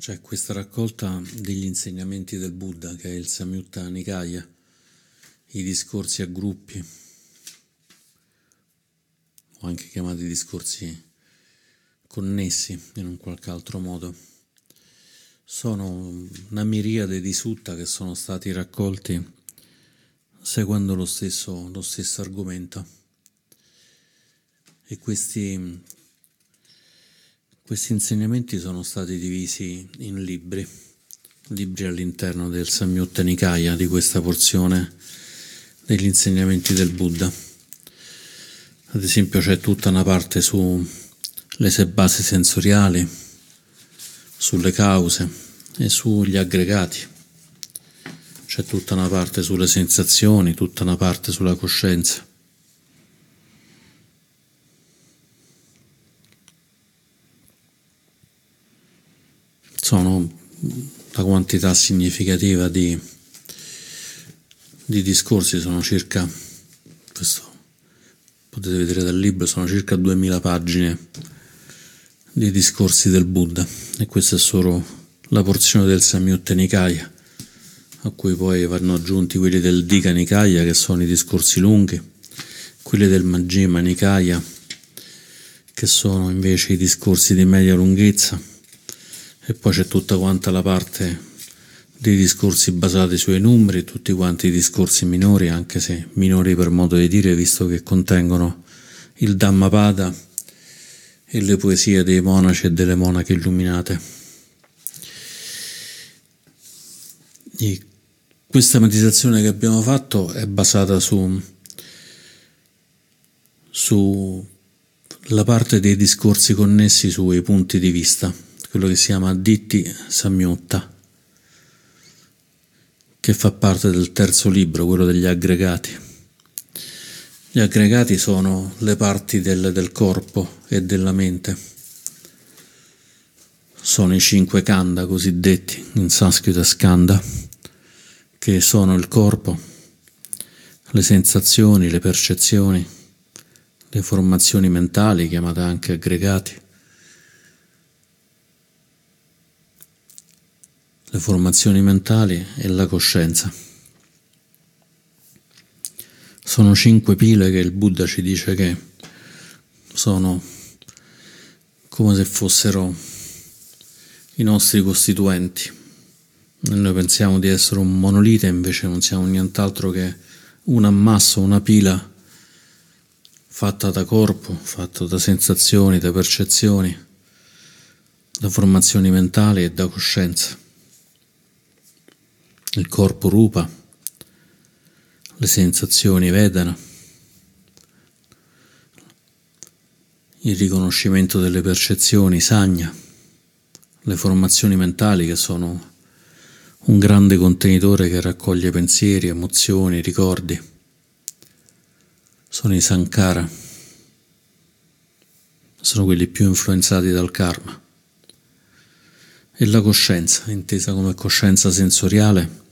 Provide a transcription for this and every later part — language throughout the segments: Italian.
C'è questa raccolta degli insegnamenti del Buddha che è il Samyutta Nikaya, i discorsi a gruppi, o anche chiamati discorsi connessi in un qualche altro modo. Sono una miriade di sutta che sono stati raccolti seguendo lo stesso, lo stesso argomento. E questi questi insegnamenti sono stati divisi in libri, libri all'interno del Samyutta Nikaya, di questa porzione degli insegnamenti del Buddha. Ad esempio c'è tutta una parte sulle basi sensoriali, sulle cause e sugli aggregati. C'è tutta una parte sulle sensazioni, tutta una parte sulla coscienza. Sono una quantità significativa di, di discorsi, sono circa, questo potete vedere dal libro, sono circa 2000 pagine di discorsi del Buddha. E questa è solo la porzione del Samyutta Nikaya a cui poi vanno aggiunti quelli del Dika Nikaya che sono i discorsi lunghi, quelli del Majjhima Nikaya che sono invece i discorsi di media lunghezza e poi c'è tutta quanta la parte dei discorsi basati sui numeri, tutti quanti i discorsi minori, anche se minori per modo di dire, visto che contengono il Dhammapada e le poesie dei monaci e delle monache illuminate. E questa meditazione che abbiamo fatto è basata su, sulla parte dei discorsi connessi sui punti di vista quello che si chiama Ditti Samyutta, che fa parte del terzo libro, quello degli aggregati. Gli aggregati sono le parti del, del corpo e della mente. Sono i cinque kanda cosiddetti, in sanscrito skanda, che sono il corpo, le sensazioni, le percezioni, le formazioni mentali, chiamate anche aggregati, le formazioni mentali e la coscienza. Sono cinque pile che il Buddha ci dice che sono come se fossero i nostri costituenti. Noi pensiamo di essere un monolite, invece non siamo nient'altro che un ammasso, una pila fatta da corpo, fatta da sensazioni, da percezioni, da formazioni mentali e da coscienza il corpo rupa, le sensazioni vedano, il riconoscimento delle percezioni sagna, le formazioni mentali che sono un grande contenitore che raccoglie pensieri, emozioni, ricordi. Sono i sankara, sono quelli più influenzati dal karma. E la coscienza, intesa come coscienza sensoriale,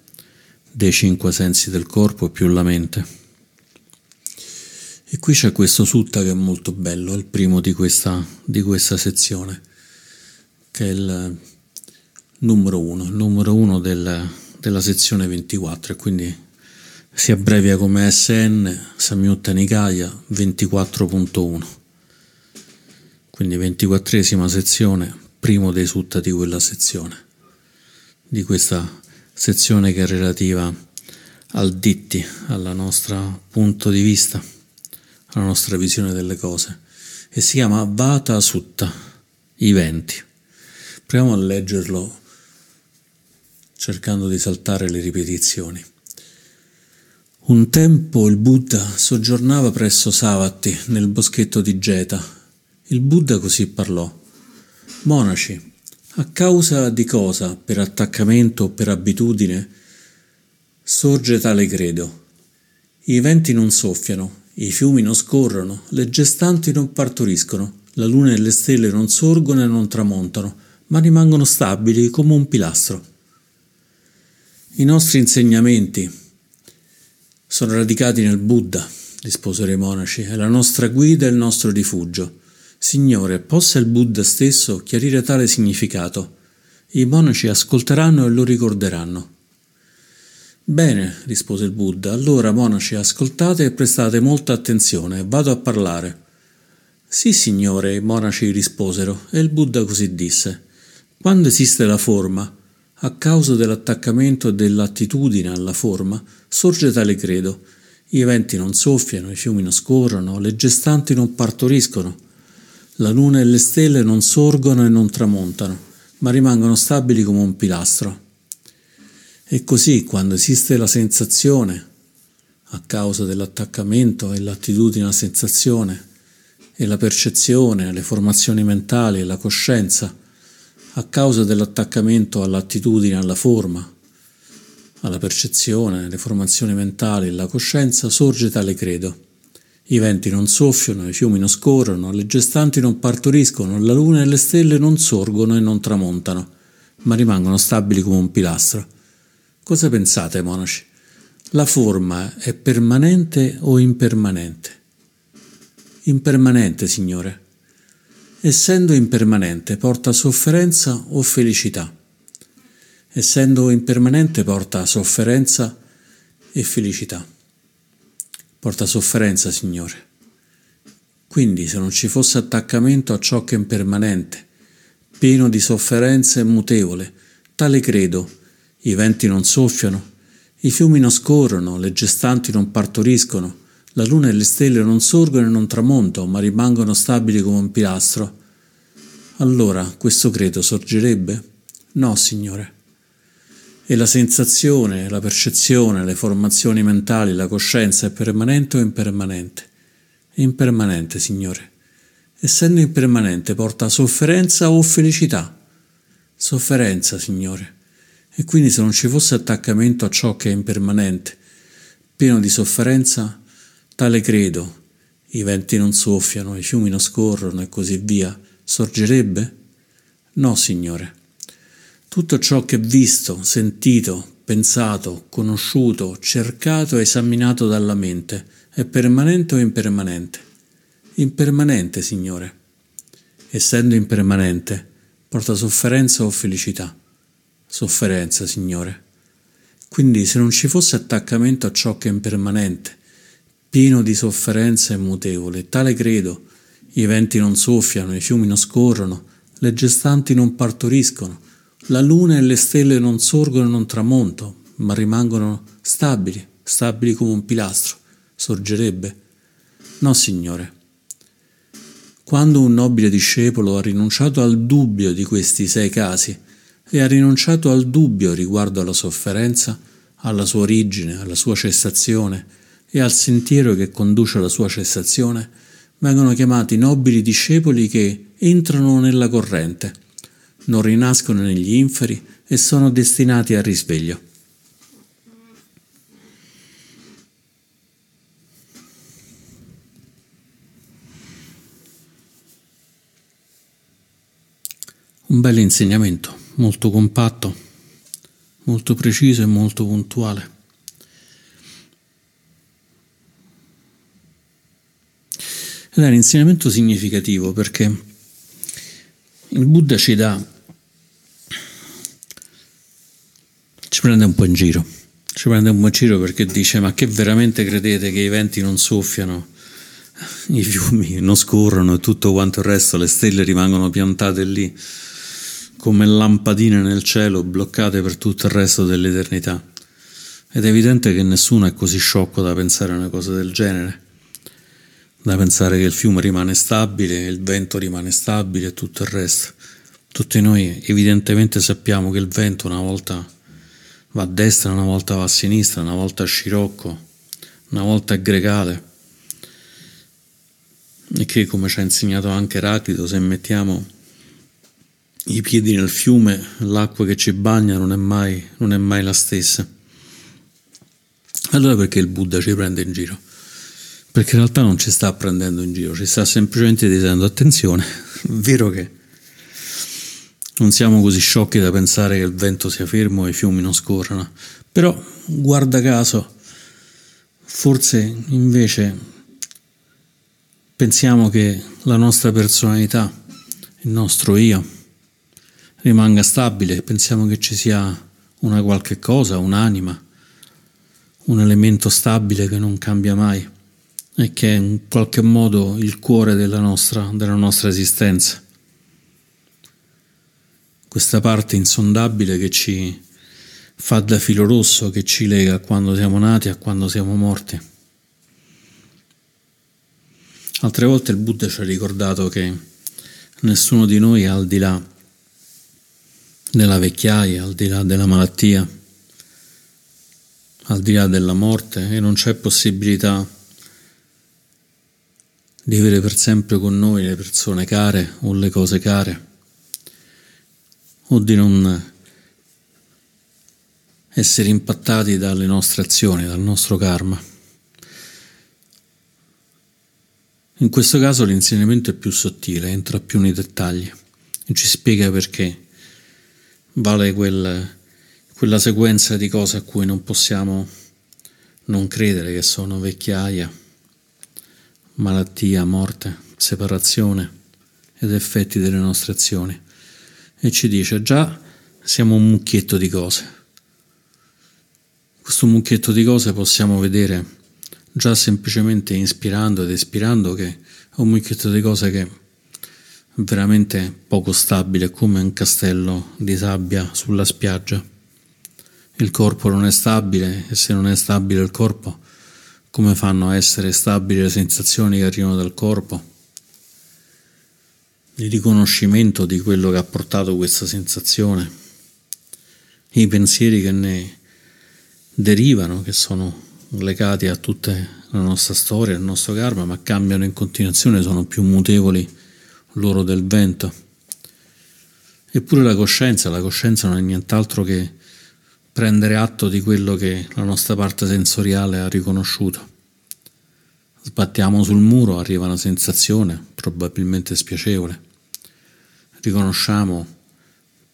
dei cinque sensi del corpo più la mente. E qui c'è questo sutta che è molto bello, è il primo di questa, di questa sezione, che è il numero uno, il numero uno del, della sezione 24 e quindi si abbrevia come SN Samyutta Nikaya 24.1 quindi ventiquattresima sezione primo dei sutta di quella sezione di questa sezione che è relativa al ditti, al nostro punto di vista, alla nostra visione delle cose, e si chiama Vata Sutta, i venti. Proviamo a leggerlo cercando di saltare le ripetizioni. Un tempo il Buddha soggiornava presso Savatti nel boschetto di Geta. Il Buddha così parlò. Monaci, a causa di cosa, per attaccamento o per abitudine, sorge tale credo? I venti non soffiano, i fiumi non scorrono, le gestanti non partoriscono, la luna e le stelle non sorgono e non tramontano, ma rimangono stabili come un pilastro. I nostri insegnamenti sono radicati nel Buddha, risposero i monaci, è la nostra guida e il nostro rifugio. Signore, possa il Buddha stesso chiarire tale significato I monaci ascolteranno e lo ricorderanno. Bene, rispose il Buddha, allora monaci ascoltate e prestate molta attenzione, vado a parlare. Sì, signore, i monaci risposero, e il Buddha così disse. Quando esiste la forma, a causa dell'attaccamento e dell'attitudine alla forma, sorge tale credo. I venti non soffiano, i fiumi non scorrono, le gestanti non partoriscono, la luna e le stelle non sorgono e non tramontano, ma rimangono stabili come un pilastro. E così, quando esiste la sensazione, a causa dell'attaccamento e l'attitudine alla sensazione, e la percezione, le formazioni mentali e la coscienza, a causa dell'attaccamento all'attitudine, alla forma, alla percezione, le formazioni mentali e la coscienza, sorge tale credo. I venti non soffiano, i fiumi non scorrono, le gestanti non partoriscono, la luna e le stelle non sorgono e non tramontano, ma rimangono stabili come un pilastro. Cosa pensate, monaci? La forma è permanente o impermanente? Impermanente, Signore. Essendo impermanente porta sofferenza o felicità? Essendo impermanente porta sofferenza e felicità. Porta sofferenza, Signore. Quindi se non ci fosse attaccamento a ciò che è impermanente, pieno di sofferenza e mutevole, tale credo i venti non soffiano, i fiumi non scorrono, le gestanti non partoriscono, la luna e le stelle non sorgono e non tramontano, ma rimangono stabili come un pilastro. Allora questo credo sorgerebbe? No, Signore. E la sensazione, la percezione, le formazioni mentali, la coscienza è permanente o impermanente? Impermanente, Signore. Essendo impermanente porta sofferenza o felicità? Sofferenza, Signore. E quindi se non ci fosse attaccamento a ciò che è impermanente, pieno di sofferenza, tale credo, i venti non soffiano, i fiumi non scorrono e così via, sorgerebbe? No, Signore. Tutto ciò che visto, sentito, pensato, conosciuto, cercato e esaminato dalla mente è permanente o impermanente? Impermanente, Signore. Essendo impermanente, porta sofferenza o felicità? sofferenza, Signore. Quindi se non ci fosse attaccamento a ciò che è impermanente, pieno di sofferenza e mutevole, tale credo, i venti non soffiano, i fiumi non scorrono, le gestanti non partoriscono, la luna e le stelle non sorgono e non tramontano, ma rimangono stabili, stabili come un pilastro, sorgerebbe? No, Signore. Quando un nobile discepolo ha rinunciato al dubbio di questi sei casi, e ha rinunciato al dubbio riguardo alla sofferenza, alla sua origine, alla sua cessazione e al sentiero che conduce alla sua cessazione, vengono chiamati nobili discepoli che entrano nella corrente, non rinascono negli inferi e sono destinati al risveglio. Un bel insegnamento molto compatto, molto preciso e molto puntuale. Ed è un insegnamento significativo perché il Buddha ci dà, ci prende un po' in giro, ci prende un po' in giro perché dice ma che veramente credete che i venti non soffiano, i fiumi non scorrono e tutto quanto il resto, le stelle rimangono piantate lì come lampadine nel cielo bloccate per tutto il resto dell'eternità. Ed è evidente che nessuno è così sciocco da pensare a una cosa del genere, da pensare che il fiume rimane stabile, il vento rimane stabile e tutto il resto. Tutti noi evidentemente sappiamo che il vento una volta va a destra, una volta va a sinistra, una volta a scirocco, una volta è gregale e che come ci ha insegnato anche Eraclito se mettiamo i piedi nel fiume, l'acqua che ci bagna non è mai, non è mai la stessa. Allora perché il Buddha ci prende in giro? Perché in realtà non ci sta prendendo in giro, ci sta semplicemente dicendo attenzione, è vero che non siamo così sciocchi da pensare che il vento sia fermo e i fiumi non scorrano, però guarda caso, forse invece pensiamo che la nostra personalità, il nostro io, rimanga stabile, pensiamo che ci sia una qualche cosa, un'anima, un elemento stabile che non cambia mai e che è in qualche modo il cuore della nostra, della nostra esistenza. Questa parte insondabile che ci fa da filo rosso, che ci lega a quando siamo nati, a quando siamo morti. Altre volte il Buddha ci ha ricordato che nessuno di noi è al di là della vecchiaia, al di là della malattia, al di là della morte e non c'è possibilità di avere per sempre con noi le persone care o le cose care o di non essere impattati dalle nostre azioni, dal nostro karma. In questo caso l'insegnamento è più sottile, entra più nei dettagli e ci spiega perché vale quel, quella sequenza di cose a cui non possiamo non credere, che sono vecchiaia, malattia, morte, separazione ed effetti delle nostre azioni. E ci dice già siamo un mucchietto di cose. Questo mucchietto di cose possiamo vedere già semplicemente inspirando ed espirando che è un mucchietto di cose che è veramente poco stabile come un castello di sabbia sulla spiaggia. Il corpo non è stabile e se non è stabile il corpo, come fanno a essere stabili le sensazioni che arrivano dal corpo? Il riconoscimento di quello che ha portato questa sensazione, i pensieri che ne derivano, che sono legati a tutta la nostra storia, il nostro karma, ma cambiano in continuazione, sono più mutevoli loro del vento. Eppure la coscienza, la coscienza non è nient'altro che prendere atto di quello che la nostra parte sensoriale ha riconosciuto. Sbattiamo sul muro, arriva una sensazione, probabilmente spiacevole. Riconosciamo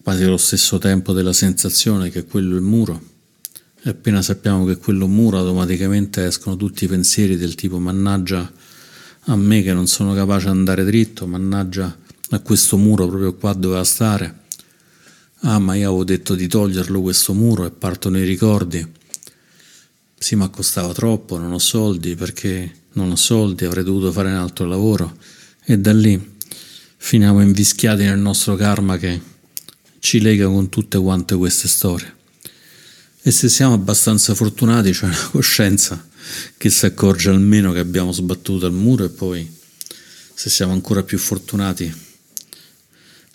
quasi allo stesso tempo della sensazione che quello è il muro e appena sappiamo che quello muro automaticamente escono tutti i pensieri del tipo mannaggia a me che non sono capace di andare dritto, mannaggia a questo muro proprio qua doveva stare. Ah, ma io avevo detto di toglierlo questo muro e partono i ricordi. Sì, ma costava troppo, non ho soldi perché non ho soldi, avrei dovuto fare un altro lavoro. E da lì finiamo invischiati nel nostro karma che ci lega con tutte quante queste storie. E se siamo abbastanza fortunati c'è una coscienza che si accorge almeno che abbiamo sbattuto il muro e poi se siamo ancora più fortunati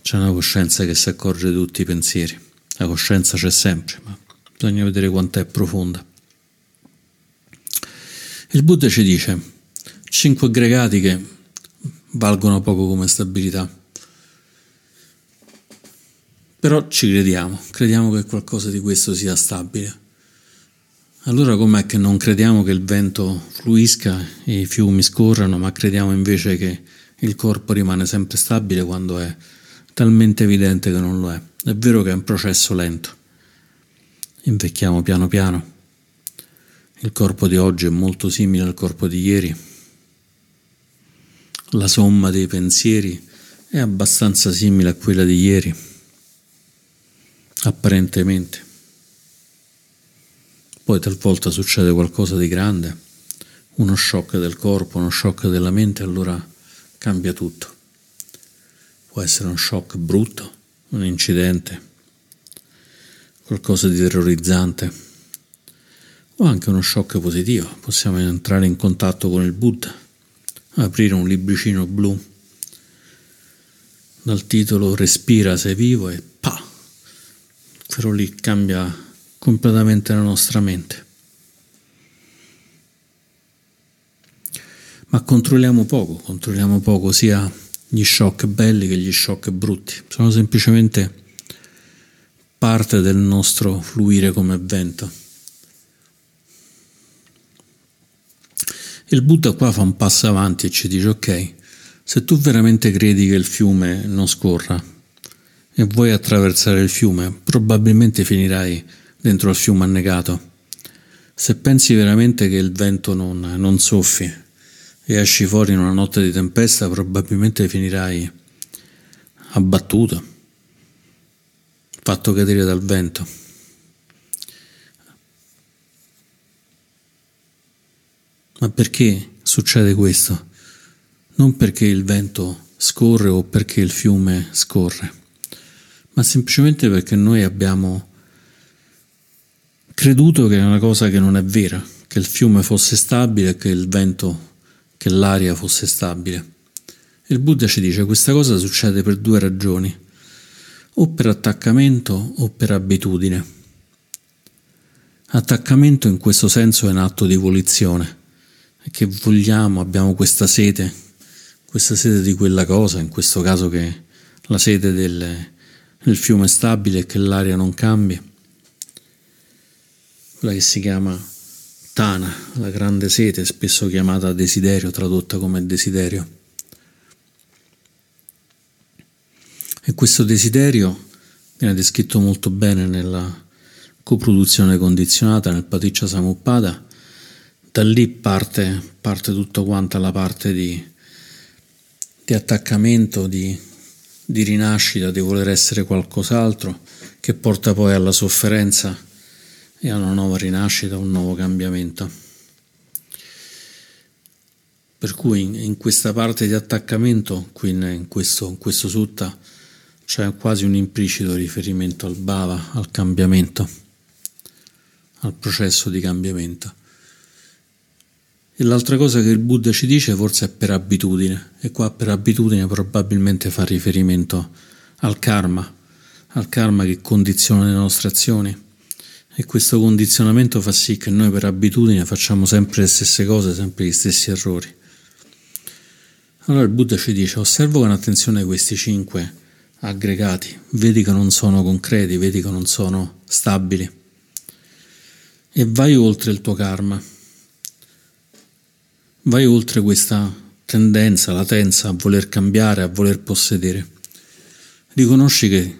c'è una coscienza che si accorge di tutti i pensieri. La coscienza c'è sempre, ma bisogna vedere quanto è profonda. Il Buddha ci dice cinque aggregati che valgono poco come stabilità. Però ci crediamo, crediamo che qualcosa di questo sia stabile. Allora com'è che non crediamo che il vento fluisca e i fiumi scorrano, ma crediamo invece che il corpo rimane sempre stabile quando è talmente evidente che non lo è? È vero che è un processo lento. Invecchiamo piano piano. Il corpo di oggi è molto simile al corpo di ieri. La somma dei pensieri è abbastanza simile a quella di ieri apparentemente. Poi talvolta succede qualcosa di grande, uno shock del corpo, uno shock della mente, allora cambia tutto. Può essere uno shock brutto, un incidente, qualcosa di terrorizzante, o anche uno shock positivo. Possiamo entrare in contatto con il Buddha, aprire un libricino blu dal titolo Respira sei vivo e pa! però lì cambia completamente la nostra mente. Ma controlliamo poco, controlliamo poco sia gli shock belli che gli shock brutti, sono semplicemente parte del nostro fluire come vento. Il Buddha qua fa un passo avanti e ci dice ok, se tu veramente credi che il fiume non scorra, e vuoi attraversare il fiume, probabilmente finirai dentro al fiume annegato. Se pensi veramente che il vento non, non soffi e esci fuori in una notte di tempesta, probabilmente finirai abbattuto, fatto cadere dal vento. Ma perché succede questo? Non perché il vento scorre o perché il fiume scorre, ma semplicemente perché noi abbiamo creduto che è una cosa che non è vera, che il fiume fosse stabile, che il vento, che l'aria fosse stabile. Il Buddha ci dice questa cosa succede per due ragioni, o per attaccamento o per abitudine. Attaccamento in questo senso è un atto di volizione, che vogliamo, abbiamo questa sete, questa sete di quella cosa, in questo caso che la sete del, del fiume è stabile e che l'aria non cambia quella che si chiama Tana, la grande sete, spesso chiamata desiderio, tradotta come desiderio. E questo desiderio viene descritto molto bene nella coproduzione condizionata, nel Paticcia Samuppada. Da lì parte, parte tutta quanta la parte di, di attaccamento, di, di rinascita, di voler essere qualcos'altro, che porta poi alla sofferenza e a una nuova rinascita, un nuovo cambiamento. Per cui in questa parte di attaccamento, qui in questo, in questo sutta, c'è quasi un implicito riferimento al bhava, al cambiamento, al processo di cambiamento. E l'altra cosa che il Buddha ci dice forse è per abitudine, e qua per abitudine probabilmente fa riferimento al karma, al karma che condiziona le nostre azioni. E questo condizionamento fa sì che noi per abitudine facciamo sempre le stesse cose, sempre gli stessi errori. Allora il Buddha ci dice, osservo con attenzione questi cinque aggregati, vedi che non sono concreti, vedi che non sono stabili. E vai oltre il tuo karma, vai oltre questa tendenza, latenza a voler cambiare, a voler possedere. Riconosci che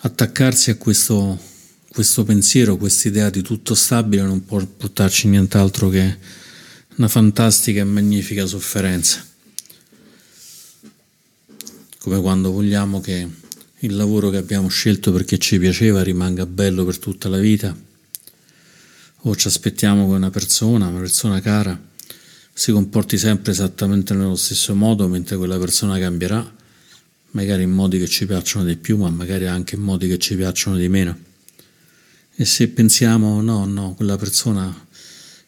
attaccarsi a questo questo pensiero, questa idea di tutto stabile non può portarci nient'altro che una fantastica e magnifica sofferenza. Come quando vogliamo che il lavoro che abbiamo scelto perché ci piaceva rimanga bello per tutta la vita, o ci aspettiamo che una persona, una persona cara, si comporti sempre esattamente nello stesso modo mentre quella persona cambierà, magari in modi che ci piacciono di più, ma magari anche in modi che ci piacciono di meno. E se pensiamo no, no, quella persona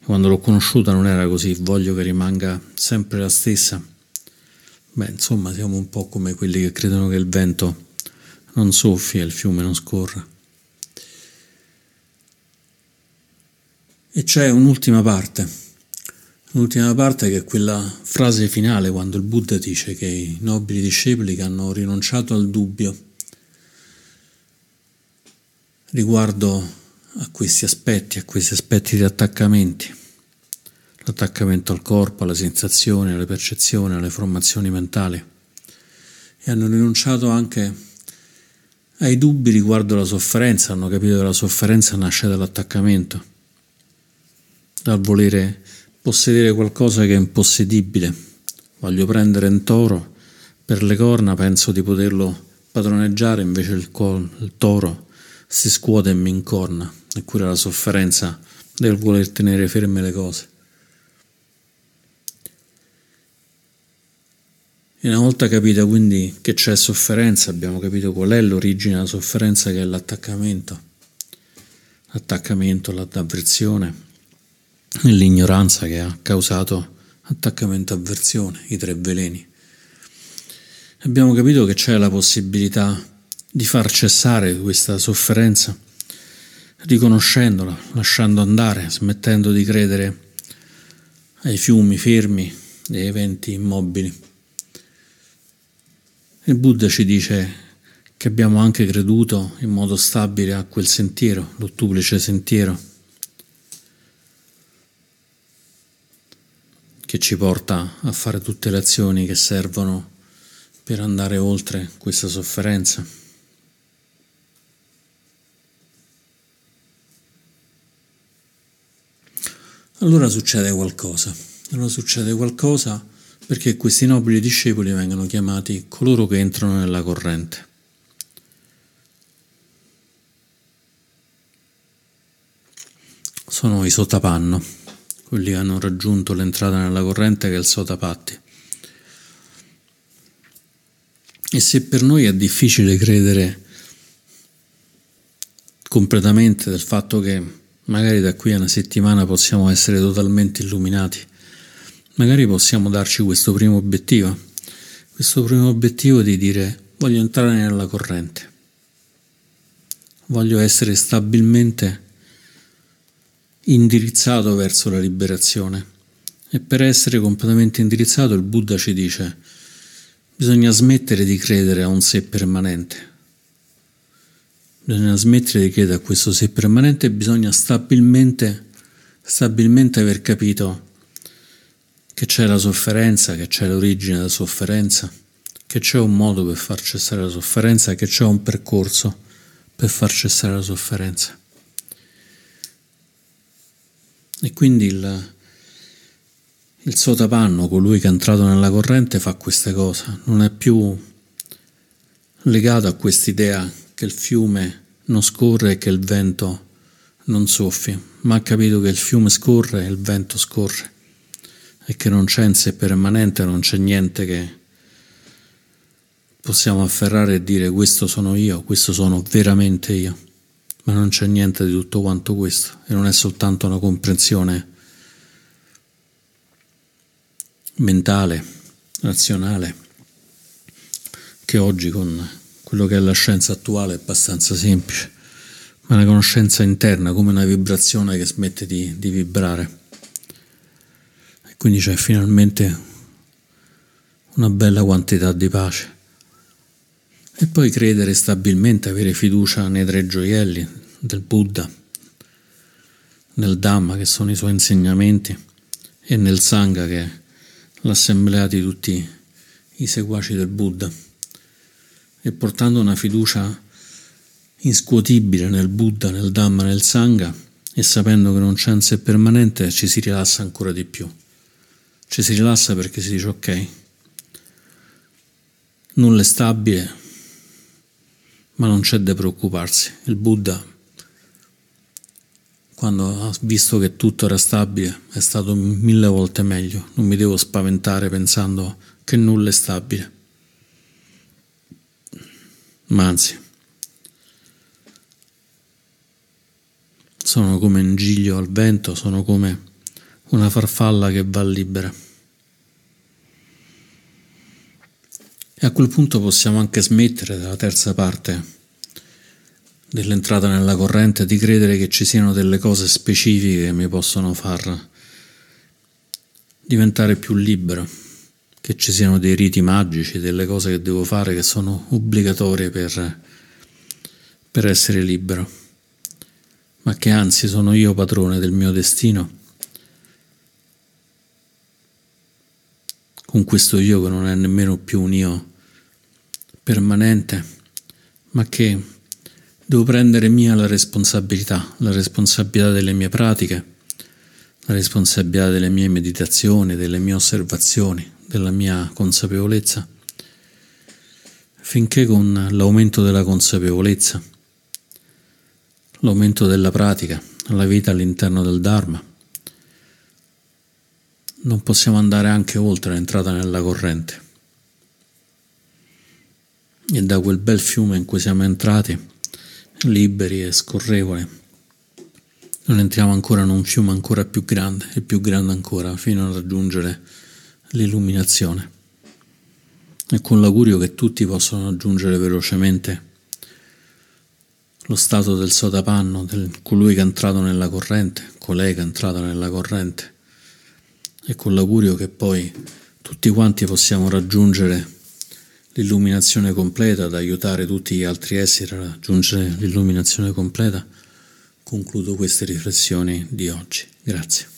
quando l'ho conosciuta non era così, voglio che rimanga sempre la stessa, beh, insomma, siamo un po' come quelli che credono che il vento non soffia e il fiume non scorra. E c'è un'ultima parte, l'ultima parte che è quella frase finale quando il Buddha dice che i nobili discepoli che hanno rinunciato al dubbio riguardo a questi aspetti, a questi aspetti di attaccamenti, l'attaccamento al corpo, alle sensazioni, alle percezioni, alle formazioni mentali e hanno rinunciato anche ai dubbi riguardo alla sofferenza, hanno capito che la sofferenza nasce dall'attaccamento, dal volere possedere qualcosa che è impossedibile. Voglio prendere un toro, per le corna penso di poterlo padroneggiare, invece il, col, il toro si scuote e mi incorna, eppure la sofferenza del voler tenere ferme le cose. E una volta capita quindi che c'è sofferenza, abbiamo capito qual è l'origine della sofferenza che è l'attaccamento, l'attaccamento, l'avversione e l'ignoranza che ha causato attaccamento avversione, i tre veleni. Abbiamo capito che c'è la possibilità di far cessare questa sofferenza, riconoscendola, lasciando andare, smettendo di credere ai fiumi fermi e eventi immobili. Il Buddha ci dice che abbiamo anche creduto in modo stabile a quel sentiero, l'ottuplice sentiero, che ci porta a fare tutte le azioni che servono per andare oltre questa sofferenza. Allora succede qualcosa, allora succede qualcosa perché questi nobili discepoli vengono chiamati coloro che entrano nella corrente. Sono i sottopanno quelli che hanno raggiunto l'entrata nella corrente che è il sotapatti. E se per noi è difficile credere completamente del fatto che magari da qui a una settimana possiamo essere totalmente illuminati, magari possiamo darci questo primo obiettivo, questo primo obiettivo di dire voglio entrare nella corrente, voglio essere stabilmente indirizzato verso la liberazione. E per essere completamente indirizzato il Buddha ci dice bisogna smettere di credere a un sé permanente. Bisogna smettere di credere a questo sé permanente e bisogna stabilmente, stabilmente aver capito che c'è la sofferenza, che c'è l'origine della sofferenza, che c'è un modo per far cessare la sofferenza, che c'è un percorso per far cessare la sofferenza. E quindi il, il sotapanno, colui che è entrato nella corrente, fa queste cose, non è più legato a quest'idea che il fiume non scorre e che il vento non soffia, ma ha capito che il fiume scorre e il vento scorre e che non c'è in sé permanente, non c'è niente che possiamo afferrare e dire questo sono io, questo sono veramente io ma non c'è niente di tutto quanto questo e non è soltanto una comprensione mentale, razionale, che oggi con quello che è la scienza attuale è abbastanza semplice, ma una conoscenza interna come una vibrazione che smette di, di vibrare. E quindi c'è finalmente una bella quantità di pace. E poi credere stabilmente, avere fiducia nei tre gioielli del Buddha, nel Dhamma che sono i suoi insegnamenti e nel Sangha che è l'assemblea di tutti i seguaci del Buddha. E portando una fiducia inscuotibile nel Buddha, nel Dhamma, nel Sangha e sapendo che non c'è un sé permanente ci si rilassa ancora di più. Ci si rilassa perché si dice ok, nulla è stabile, ma non c'è da preoccuparsi. Il Buddha, quando ha visto che tutto era stabile, è stato mille volte meglio. Non mi devo spaventare pensando che nulla è stabile. Ma anzi, sono come un giglio al vento, sono come una farfalla che va libera. E a quel punto possiamo anche smettere dalla terza parte dell'entrata nella corrente di credere che ci siano delle cose specifiche che mi possono far diventare più libero, che ci siano dei riti magici, delle cose che devo fare che sono obbligatorie per, per essere libero, ma che anzi sono io padrone del mio destino. Con questo io che non è nemmeno più un io permanente, ma che devo prendere mia la responsabilità, la responsabilità delle mie pratiche, la responsabilità delle mie meditazioni, delle mie osservazioni, della mia consapevolezza, finché con l'aumento della consapevolezza, l'aumento della pratica, la vita all'interno del Dharma, non possiamo andare anche oltre l'entrata nella corrente e da quel bel fiume in cui siamo entrati, liberi e scorrevoli, non entriamo ancora in un fiume ancora più grande e più grande ancora fino a raggiungere l'illuminazione. E con l'augurio che tutti possano raggiungere velocemente lo stato del sotapanno, del colui che è entrato nella corrente, colei che è entrata nella corrente, e con l'augurio che poi tutti quanti possiamo raggiungere l'illuminazione completa, ad aiutare tutti gli altri esseri a raggiungere l'illuminazione completa, concludo queste riflessioni di oggi. Grazie.